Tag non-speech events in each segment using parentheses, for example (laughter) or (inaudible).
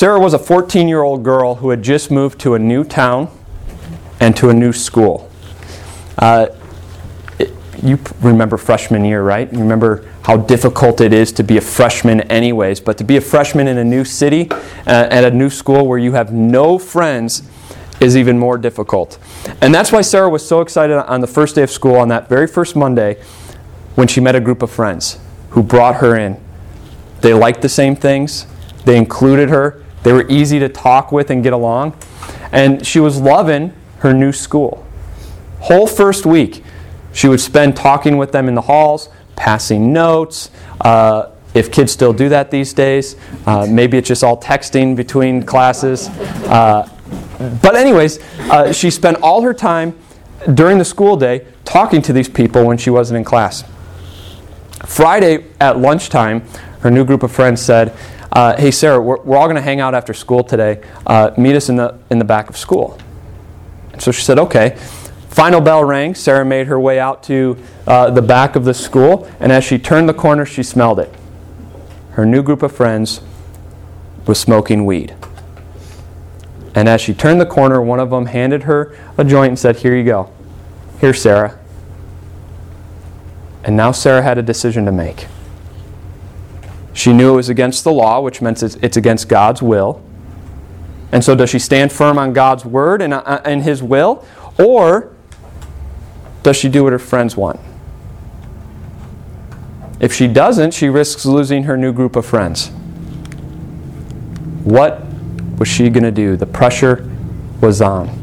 Sarah was a 14 year old girl who had just moved to a new town and to a new school. Uh, it, you remember freshman year, right? You remember how difficult it is to be a freshman, anyways, but to be a freshman in a new city uh, at a new school where you have no friends is even more difficult. And that's why Sarah was so excited on the first day of school, on that very first Monday, when she met a group of friends who brought her in. They liked the same things, they included her, they were easy to talk with and get along, and she was loving her new school. Whole first week, she would spend talking with them in the halls, passing notes. Uh, if kids still do that these days, uh, maybe it's just all texting between classes. Uh, but, anyways, uh, she spent all her time during the school day talking to these people when she wasn't in class. Friday at lunchtime, her new group of friends said, uh, Hey, Sarah, we're, we're all going to hang out after school today. Uh, meet us in the, in the back of school. So she said, Okay. Final bell rang. Sarah made her way out to uh, the back of the school, and as she turned the corner, she smelled it. Her new group of friends was smoking weed. And as she turned the corner, one of them handed her a joint and said, Here you go. Here, Sarah. And now Sarah had a decision to make. She knew it was against the law, which meant it's against God's will. And so, does she stand firm on God's word and, uh, and His will? Or does she do what her friends want? If she doesn't, she risks losing her new group of friends. What was she going to do? The pressure was on.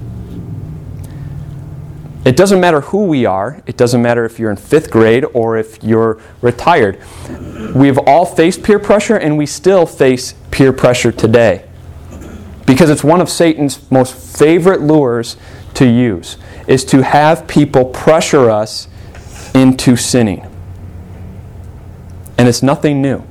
It doesn't matter who we are, it doesn't matter if you're in fifth grade or if you're retired. We've all faced peer pressure and we still face peer pressure today. Because it's one of Satan's most favorite lures to use, is to have people pressure us into sinning. And it's nothing new.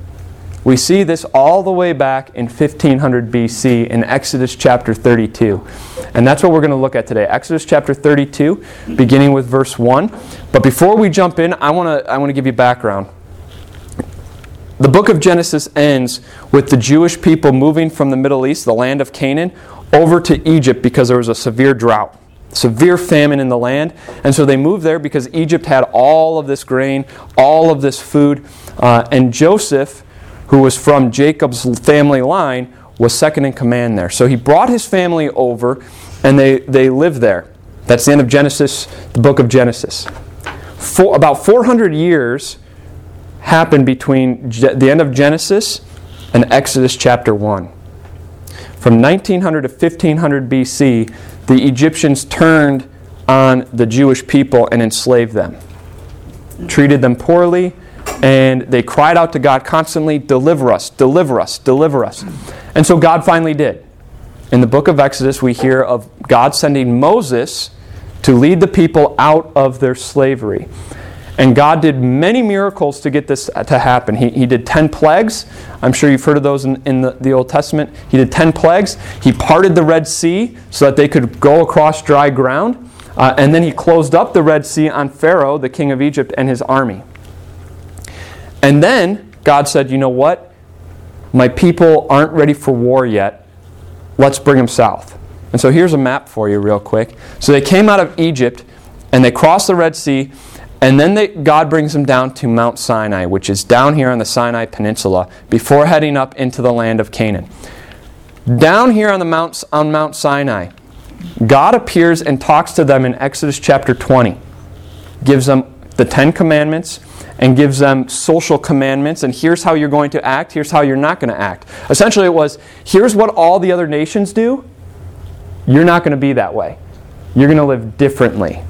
We see this all the way back in 1500 BC in Exodus chapter 32. And that's what we're going to look at today. Exodus chapter 32, beginning with verse 1. But before we jump in, I want to I want to give you background. The book of Genesis ends with the Jewish people moving from the Middle East, the land of Canaan, over to Egypt because there was a severe drought severe famine in the land. And so they moved there because Egypt had all of this grain, all of this food. Uh, and Joseph who was from Jacob's family line, was second in command there. So he brought his family over and they, they lived there. That's the end of Genesis, the book of Genesis. For, about 400 years happened between the end of Genesis and Exodus chapter 1. From 1900 to 1500 BC, the Egyptians turned on the Jewish people and enslaved them, treated them poorly, and they cried out to God constantly, Deliver us, deliver us, deliver us. And so God finally did. In the book of Exodus, we hear of God sending Moses to lead the people out of their slavery. And God did many miracles to get this to happen. He, he did 10 plagues. I'm sure you've heard of those in, in the, the Old Testament. He did 10 plagues. He parted the Red Sea so that they could go across dry ground. Uh, and then he closed up the Red Sea on Pharaoh, the king of Egypt, and his army. And then God said, You know what? My people aren't ready for war yet. Let's bring them south. And so here's a map for you, real quick. So they came out of Egypt and they crossed the Red Sea, and then they, God brings them down to Mount Sinai, which is down here on the Sinai Peninsula, before heading up into the land of Canaan. Down here on, the Mount, on Mount Sinai, God appears and talks to them in Exodus chapter 20, gives them the Ten Commandments, and gives them social commandments and here's how you're going to act, here's how you're not going to act. Essentially, it was here's what all the other nations do, you're not going to be that way. You're going to live differently.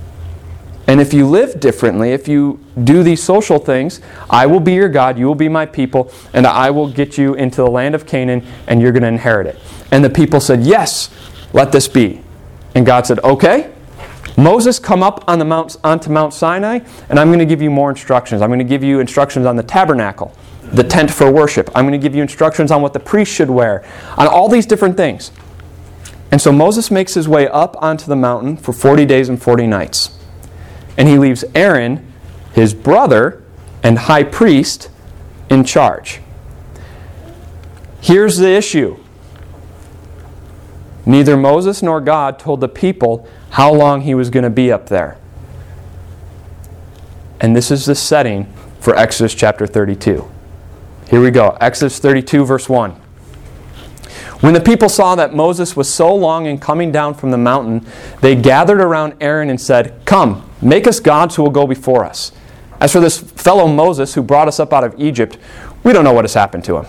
And if you live differently, if you do these social things, I will be your God, you will be my people, and I will get you into the land of Canaan, and you're going to inherit it. And the people said, Yes, let this be. And God said, Okay, Moses, come up on the mount, onto Mount Sinai, and I'm going to give you more instructions. I'm going to give you instructions on the tabernacle, the tent for worship. I'm going to give you instructions on what the priest should wear, on all these different things. And so Moses makes his way up onto the mountain for 40 days and 40 nights. And he leaves Aaron, his brother, and high priest in charge. Here's the issue Neither Moses nor God told the people how long he was going to be up there. And this is the setting for Exodus chapter 32. Here we go Exodus 32, verse 1. When the people saw that Moses was so long in coming down from the mountain, they gathered around Aaron and said, Come, make us gods who will go before us. As for this fellow Moses who brought us up out of Egypt, we don't know what has happened to him.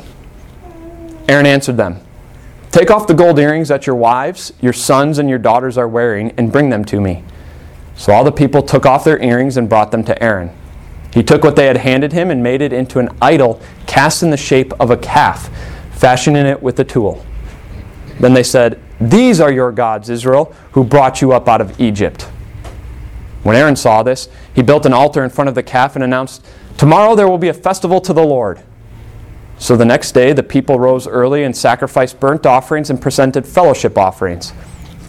Aaron answered them, Take off the gold earrings that your wives, your sons, and your daughters are wearing, and bring them to me. So all the people took off their earrings and brought them to Aaron. He took what they had handed him and made it into an idol cast in the shape of a calf, fashioning it with a tool. Then they said, These are your gods, Israel, who brought you up out of Egypt. When Aaron saw this, he built an altar in front of the calf and announced, Tomorrow there will be a festival to the Lord. So the next day, the people rose early and sacrificed burnt offerings and presented fellowship offerings.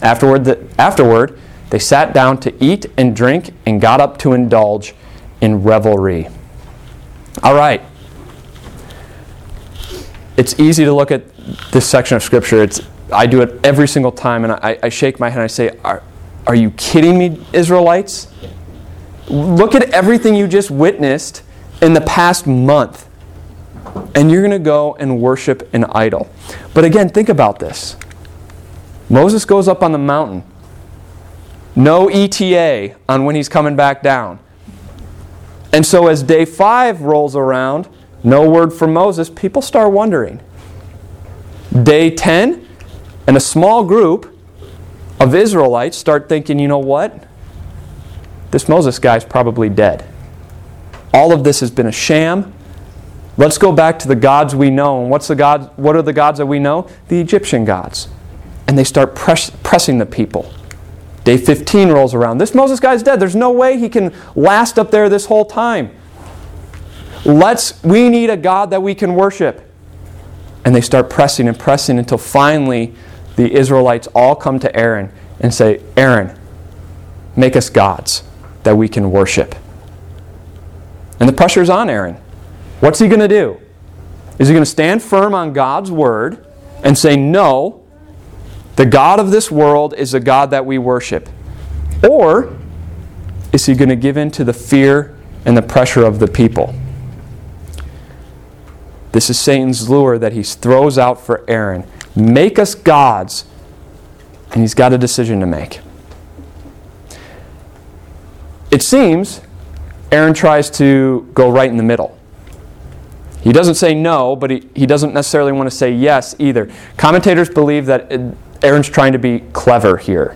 Afterward, the, afterward, they sat down to eat and drink and got up to indulge in revelry. All right. It's easy to look at this section of Scripture. It's, I do it every single time, and I, I shake my head and I say, are, are you kidding me, Israelites? Look at everything you just witnessed in the past month and you're going to go and worship an idol. But again, think about this. Moses goes up on the mountain. No ETA on when he's coming back down. And so as day five rolls around, no word from Moses, people start wondering. Day 10, and a small group of Israelites start thinking, you know what? This Moses guy's probably dead. All of this has been a sham. Let's go back to the gods we know. And what's the God, what are the gods that we know? The Egyptian gods. And they start press, pressing the people. Day 15 rolls around. This Moses guy's dead. There's no way he can last up there this whole time. Let's we need a God that we can worship. And they start pressing and pressing until finally the Israelites all come to Aaron and say, Aaron, make us gods that we can worship. And the pressure's on Aaron. What's he going to do? Is he going to stand firm on God's word and say, no, the God of this world is the God that we worship? Or is he going to give in to the fear and the pressure of the people? This is Satan's lure that he throws out for Aaron. Make us gods. And he's got a decision to make. It seems Aaron tries to go right in the middle. He doesn't say no, but he, he doesn't necessarily want to say yes either. Commentators believe that Aaron's trying to be clever here.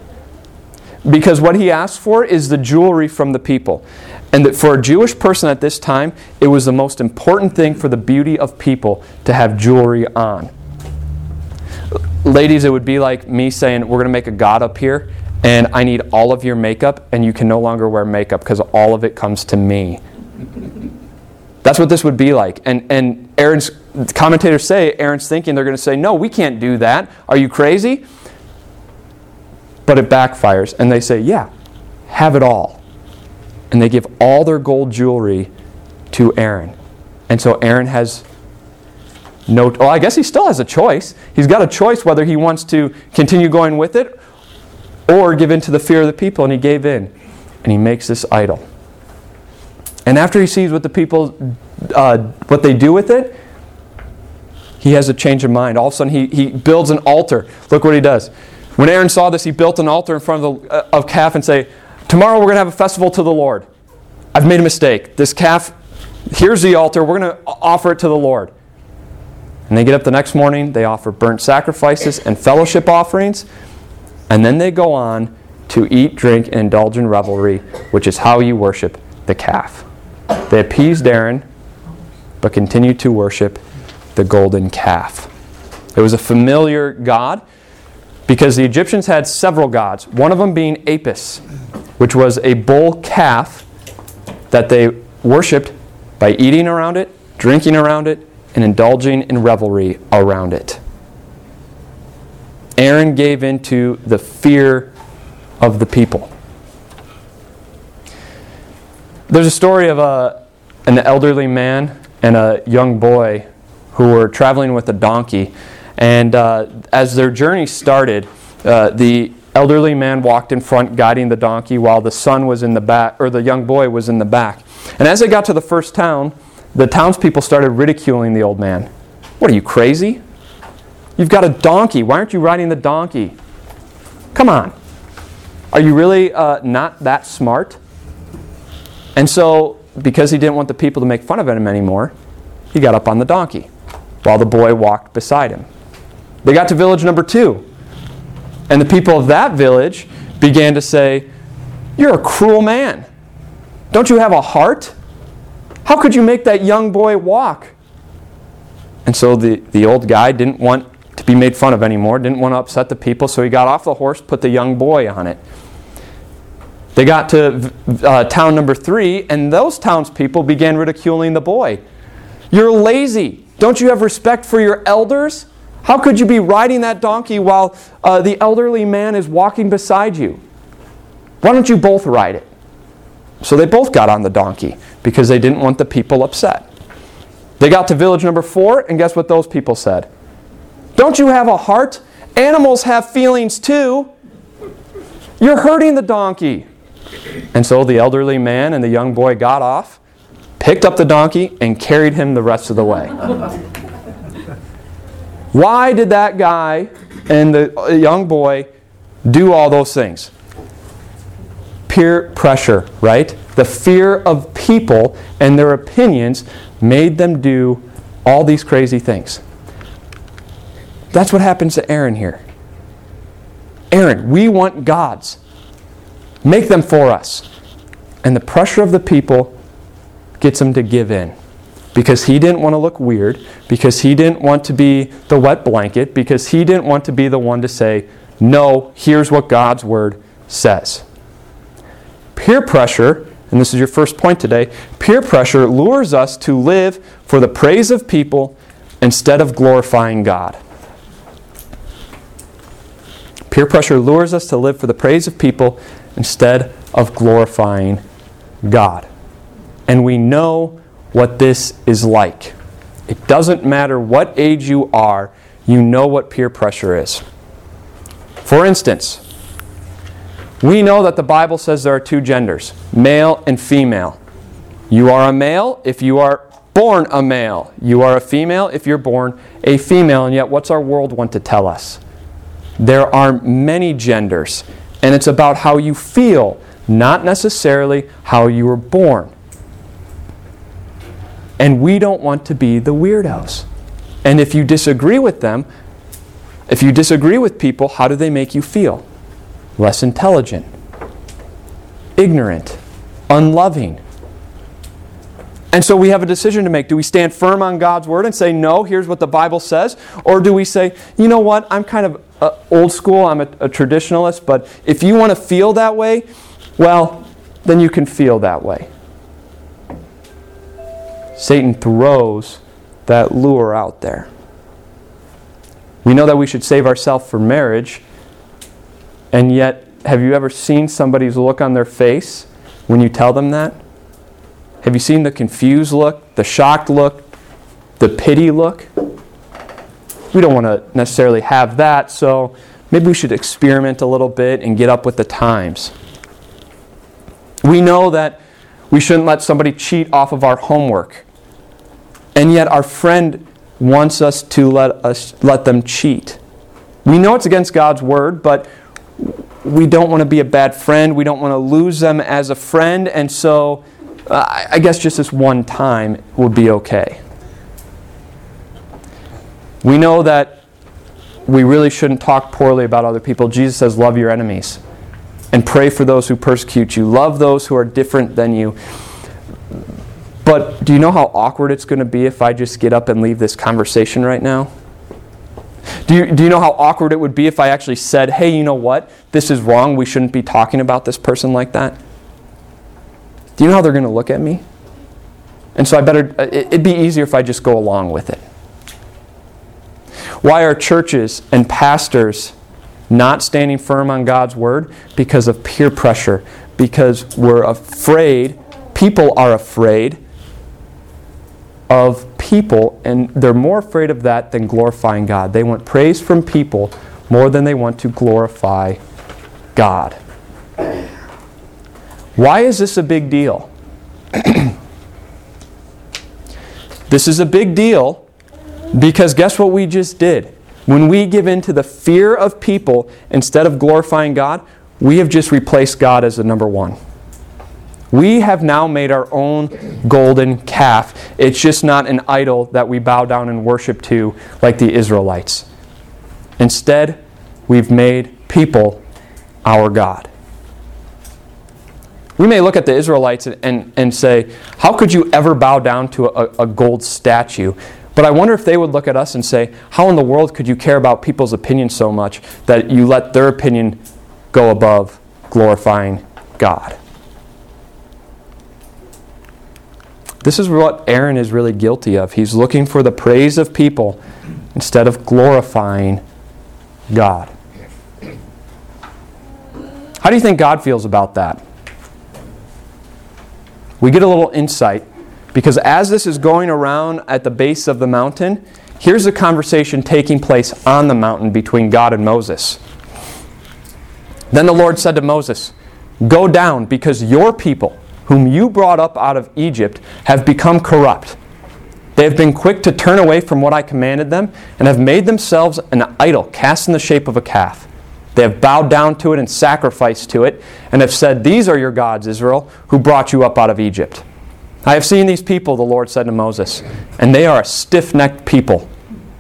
Because what he asks for is the jewelry from the people. And that for a Jewish person at this time, it was the most important thing for the beauty of people to have jewelry on. Ladies, it would be like me saying, We're going to make a God up here, and I need all of your makeup, and you can no longer wear makeup because all of it comes to me. That's what this would be like. And, and Aaron's commentators say, Aaron's thinking they're going to say, no, we can't do that. Are you crazy? But it backfires. And they say, yeah, have it all. And they give all their gold jewelry to Aaron. And so Aaron has no, well, I guess he still has a choice. He's got a choice whether he wants to continue going with it or give in to the fear of the people. And he gave in. And he makes this idol. And after he sees what the people, uh, what they do with it, he has a change of mind. All of a sudden, he, he builds an altar. Look what he does. When Aaron saw this, he built an altar in front of the uh, of calf and say, "Tomorrow we're going to have a festival to the Lord. I've made a mistake. This calf, here's the altar. We're going to offer it to the Lord." And they get up the next morning. They offer burnt sacrifices and fellowship offerings, and then they go on to eat, drink, and indulge in revelry, which is how you worship the calf. They appeased Aaron, but continued to worship the golden calf. It was a familiar god because the Egyptians had several gods, one of them being Apis, which was a bull calf that they worshiped by eating around it, drinking around it, and indulging in revelry around it. Aaron gave in to the fear of the people. There's a story of a, an elderly man and a young boy who were traveling with a donkey. And uh, as their journey started, Uh, the elderly man walked in front guiding the donkey while the son was in the back, or the young boy was in the back. And as they got to the first town, the townspeople started ridiculing the old man. What are you, crazy? You've got a donkey. Why aren't you riding the donkey? Come on. Are you really uh, not that smart? And so, because he didn't want the people to make fun of him anymore, he got up on the donkey while the boy walked beside him. They got to village number two. And the people of that village began to say, You're a cruel man. Don't you have a heart? How could you make that young boy walk? And so the, the old guy didn't want to be made fun of anymore, didn't want to upset the people, so he got off the horse, put the young boy on it. They got to uh, town number three, and those townspeople began ridiculing the boy. You're lazy. Don't you have respect for your elders? How could you be riding that donkey while uh, the elderly man is walking beside you? Why don't you both ride it? So they both got on the donkey because they didn't want the people upset. They got to village number four, and guess what those people said? Don't you have a heart? Animals have feelings too. You're hurting the donkey. And so the elderly man and the young boy got off, picked up the donkey, and carried him the rest of the way. Why did that guy and the young boy do all those things? Peer pressure, right? The fear of people and their opinions made them do all these crazy things. That's what happens to Aaron here. Aaron, we want gods. Make them for us. And the pressure of the people gets him to give in because he didn't want to look weird, because he didn't want to be the wet blanket, because he didn't want to be the one to say, No, here's what God's word says. Peer pressure, and this is your first point today peer pressure lures us to live for the praise of people instead of glorifying God. Peer pressure lures us to live for the praise of people instead of glorifying God. And we know what this is like. It doesn't matter what age you are, you know what peer pressure is. For instance, we know that the Bible says there are two genders male and female. You are a male if you are born a male. You are a female if you're born a female. And yet, what's our world want to tell us? There are many genders, and it's about how you feel, not necessarily how you were born. And we don't want to be the weirdos. And if you disagree with them, if you disagree with people, how do they make you feel? Less intelligent, ignorant, unloving. And so we have a decision to make. Do we stand firm on God's word and say, no, here's what the Bible says? Or do we say, you know what, I'm kind of uh, old school, I'm a, a traditionalist, but if you want to feel that way, well, then you can feel that way. Satan throws that lure out there. We know that we should save ourselves for marriage, and yet, have you ever seen somebody's look on their face when you tell them that? Have you seen the confused look, the shocked look, the pity look? We don't want to necessarily have that, so maybe we should experiment a little bit and get up with the times. We know that we shouldn't let somebody cheat off of our homework. And yet our friend wants us to let us let them cheat. We know it's against God's word, but we don't want to be a bad friend. We don't want to lose them as a friend, and so I guess just this one time would be okay. We know that we really shouldn't talk poorly about other people. Jesus says, Love your enemies and pray for those who persecute you. Love those who are different than you. But do you know how awkward it's going to be if I just get up and leave this conversation right now? Do you, do you know how awkward it would be if I actually said, hey, you know what? This is wrong. We shouldn't be talking about this person like that? Do you know how they're going to look at me? And so I better, uh, it'd be easier if I just go along with it. Why are churches and pastors not standing firm on God's word? Because of peer pressure. Because we're afraid, people are afraid of people, and they're more afraid of that than glorifying God. They want praise from people more than they want to glorify God. Why is this a big deal? (clears throat) this is a big deal because guess what we just did? When we give in to the fear of people instead of glorifying God, we have just replaced God as the number one. We have now made our own golden calf. It's just not an idol that we bow down and worship to like the Israelites. Instead, we've made people our God. We may look at the Israelites and, and, and say, How could you ever bow down to a, a gold statue? But I wonder if they would look at us and say, How in the world could you care about people's opinion so much that you let their opinion go above glorifying God? This is what Aaron is really guilty of. He's looking for the praise of people instead of glorifying God. How do you think God feels about that? We get a little insight because as this is going around at the base of the mountain, here's a conversation taking place on the mountain between God and Moses. Then the Lord said to Moses, Go down, because your people, whom you brought up out of Egypt, have become corrupt. They have been quick to turn away from what I commanded them, and have made themselves an idol cast in the shape of a calf. They have bowed down to it and sacrificed to it, and have said, These are your gods, Israel, who brought you up out of Egypt. I have seen these people, the Lord said to Moses, and they are a stiff necked people.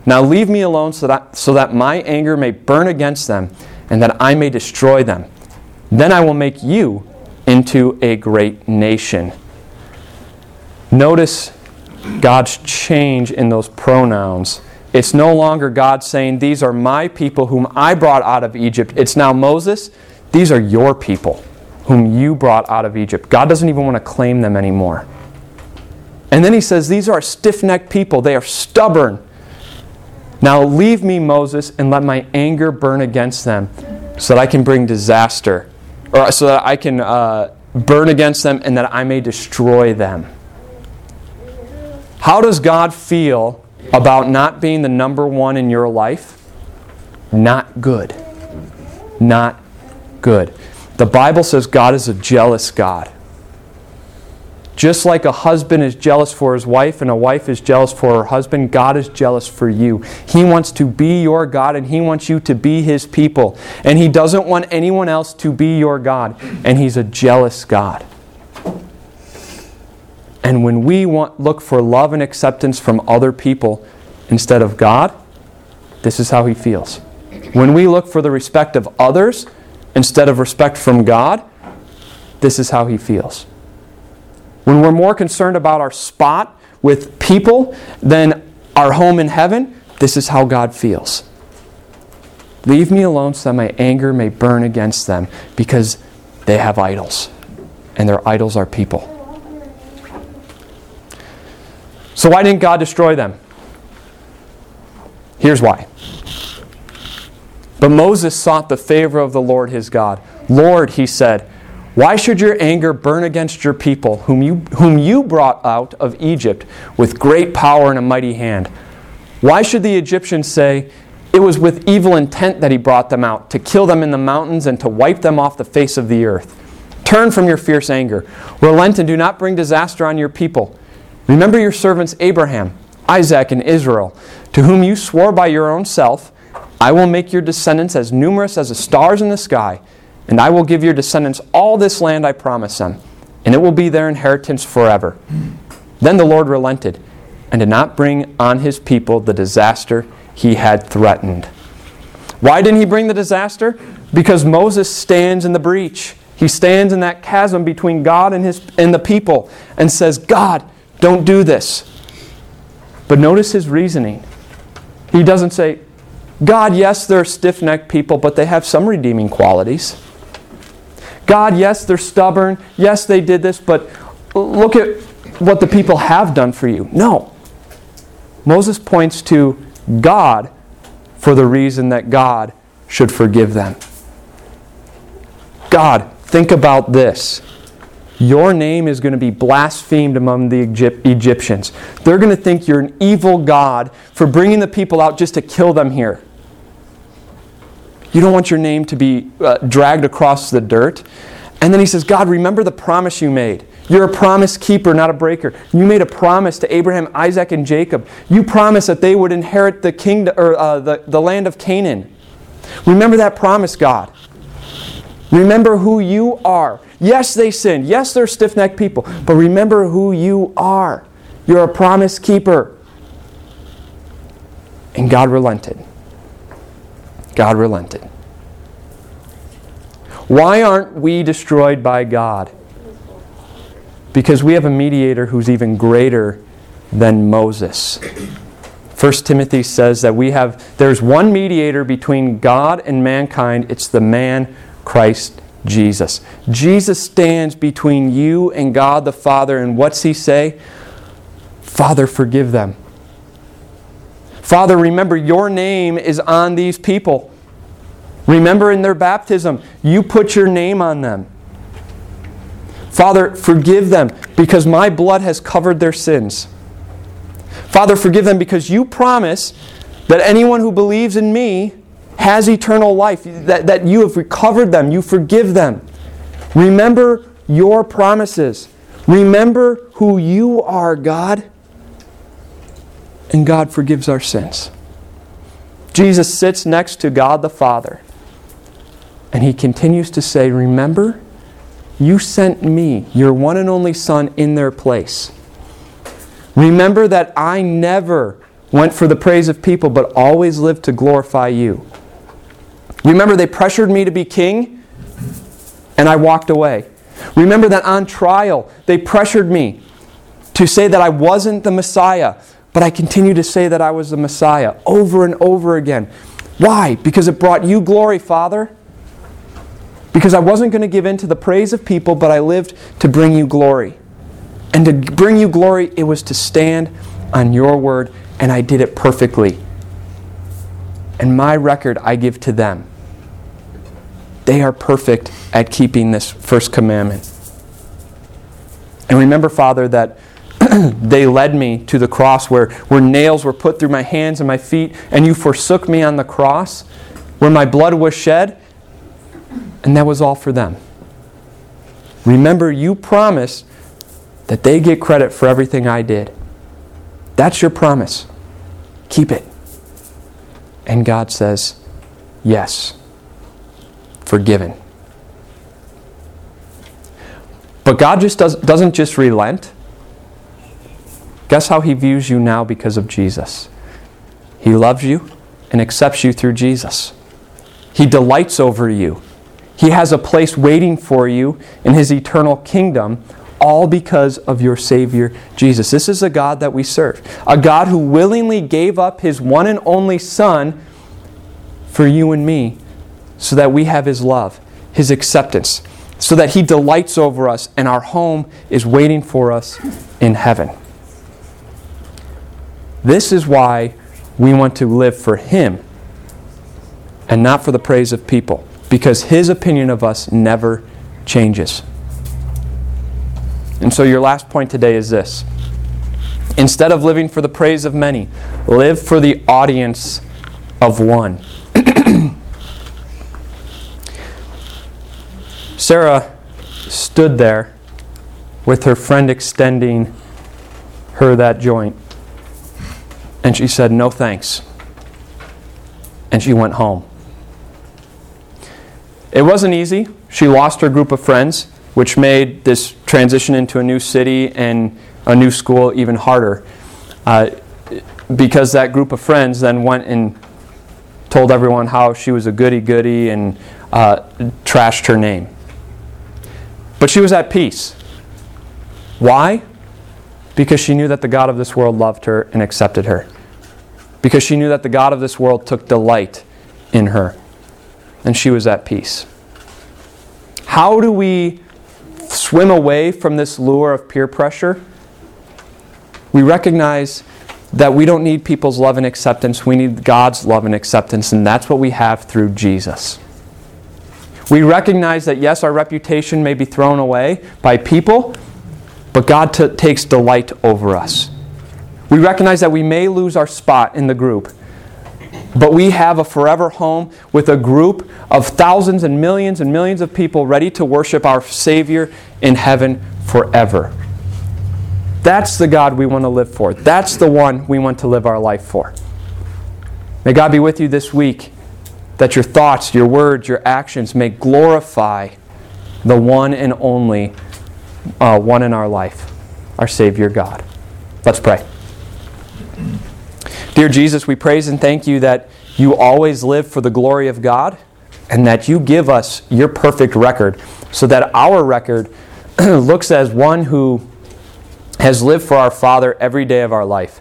Now leave me alone so that, so that my anger may burn against them, and that I may destroy them. Then I will make you into a great nation. Notice God's change in those pronouns. It's no longer God saying, These are my people whom I brought out of Egypt. It's now Moses, these are your people whom you brought out of Egypt. God doesn't even want to claim them anymore. And then he says, These are stiff necked people. They are stubborn. Now leave me, Moses, and let my anger burn against them so that I can bring disaster, or so that I can uh, burn against them and that I may destroy them. How does God feel about not being the number one in your life? Not good. Not good. The Bible says God is a jealous God. Just like a husband is jealous for his wife and a wife is jealous for her husband, God is jealous for you. He wants to be your God and He wants you to be His people. And He doesn't want anyone else to be your God. And He's a jealous God. And when we want, look for love and acceptance from other people instead of God, this is how He feels. When we look for the respect of others instead of respect from God, this is how He feels. When we're more concerned about our spot with people than our home in heaven, this is how God feels. Leave me alone so that my anger may burn against them because they have idols, and their idols are people. So, why didn't God destroy them? Here's why. But Moses sought the favor of the Lord his God. Lord, he said, why should your anger burn against your people, whom you, whom you brought out of Egypt with great power and a mighty hand? Why should the Egyptians say, It was with evil intent that he brought them out, to kill them in the mountains and to wipe them off the face of the earth? Turn from your fierce anger. Relent and do not bring disaster on your people. Remember your servants Abraham, Isaac, and Israel, to whom you swore by your own self, I will make your descendants as numerous as the stars in the sky and I will give your descendants all this land I promise them, and it will be their inheritance forever. Then the Lord relented and did not bring on his people the disaster he had threatened. Why didn't he bring the disaster? Because Moses stands in the breach. He stands in that chasm between God and, his, and the people and says, God, don't do this. But notice his reasoning. He doesn't say, God, yes, they're stiff necked people, but they have some redeeming qualities. God, yes, they're stubborn. Yes, they did this, but look at what the people have done for you. No. Moses points to God for the reason that God should forgive them. God, think about this. Your name is going to be blasphemed among the Egyptians. They're going to think you're an evil God for bringing the people out just to kill them here. You don't want your name to be uh, dragged across the dirt. And then he says, God, remember the promise you made. You're a promise keeper, not a breaker. You made a promise to Abraham, Isaac, and Jacob. You promised that they would inherit the kingdom or uh, the, the land of Canaan. Remember that promise, God. Remember who you are. Yes, they sinned. Yes, they're stiff necked people. But remember who you are. You're a promise keeper. And God relented. God relented. Why aren't we destroyed by God? Because we have a mediator who's even greater than Moses. 1 Timothy says that we have there's one mediator between God and mankind. It's the man Christ Jesus. Jesus stands between you and God the Father and what's he say? Father, forgive them. Father, remember your name is on these people. Remember in their baptism, you put your name on them. Father, forgive them because my blood has covered their sins. Father, forgive them because you promise that anyone who believes in me has eternal life, that, that you have recovered them, you forgive them. Remember your promises. Remember who you are, God. And God forgives our sins. Jesus sits next to God the Father. And he continues to say, Remember, you sent me, your one and only Son, in their place. Remember that I never went for the praise of people, but always lived to glorify you. Remember, they pressured me to be king, and I walked away. Remember that on trial, they pressured me to say that I wasn't the Messiah, but I continued to say that I was the Messiah over and over again. Why? Because it brought you glory, Father. Because I wasn't going to give in to the praise of people, but I lived to bring you glory. And to bring you glory, it was to stand on your word, and I did it perfectly. And my record I give to them. They are perfect at keeping this first commandment. And remember, Father, that (clears throat) they led me to the cross where, where nails were put through my hands and my feet, and you forsook me on the cross, where my blood was shed, and that was all for them. Remember, you promised that they get credit for everything I did. That's your promise. Keep it. And God says, Yes, forgiven. But God just does, doesn't just relent. Guess how He views you now because of Jesus? He loves you and accepts you through Jesus. He delights over you he has a place waiting for you in His eternal kingdom, all because of your Savior Jesus. This is a God that we serve, a God who willingly gave up His one and only Son for you and me so that we have His love, His acceptance, so that He delights over us and our home is waiting for us in heaven. This is why we want to live for Him and not for the praise of people because his opinion of us never changes. And so, your last point today is this instead of living for the praise of many, live for the audience of one. Sarah stood there with her friend extending her that joint. And she said, No thanks. And she went home. It wasn't easy. She lost her group of friends, which made this transition into a new city and a new school even harder. Uh, because that group of friends then went and told everyone how she was a goody goody and uh, trashed her name. But she was at peace. Why? Because she knew that the God of this world loved her and accepted her. Because she knew that the God of this world took delight in her and she was at peace. How do we swim away from this lure of peer pressure? We recognize that we don't need people's love and acceptance, we need God's love and acceptance, and that's what we have through Jesus. We recognize that, yes, our reputation may be thrown away by people, but God t- takes delight over us. We recognize that we may lose our spot in the group, but we have a forever home with a group of thousands and millions and millions of people ready to worship our Savior in heaven forever. That's the God we want to live for. That's the one we want to live our life for. May God be with you this week, that your thoughts, your words, your actions may glorify the one and only uh, one in our life, our Savior God. Let's pray. Dear Jesus, we praise and thank you that you always live for the glory of God and that you give us your perfect record so that our record (clears throat) looks as one who has lived for our Father every day of our life.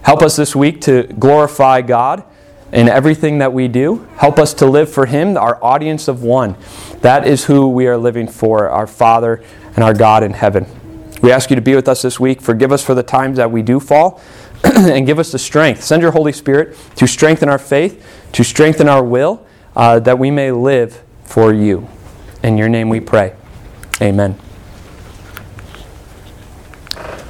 Help us this week to glorify God in everything that we do. Help us to live for Him, our audience of one. That is who we are living for, our Father and our God in heaven. We ask you to be with us this week. Forgive us for the times that we do fall. (clears throat) and give us the strength. Send your Holy Spirit to strengthen our faith, to strengthen our will, uh, that we may live for you. In your name we pray. Amen.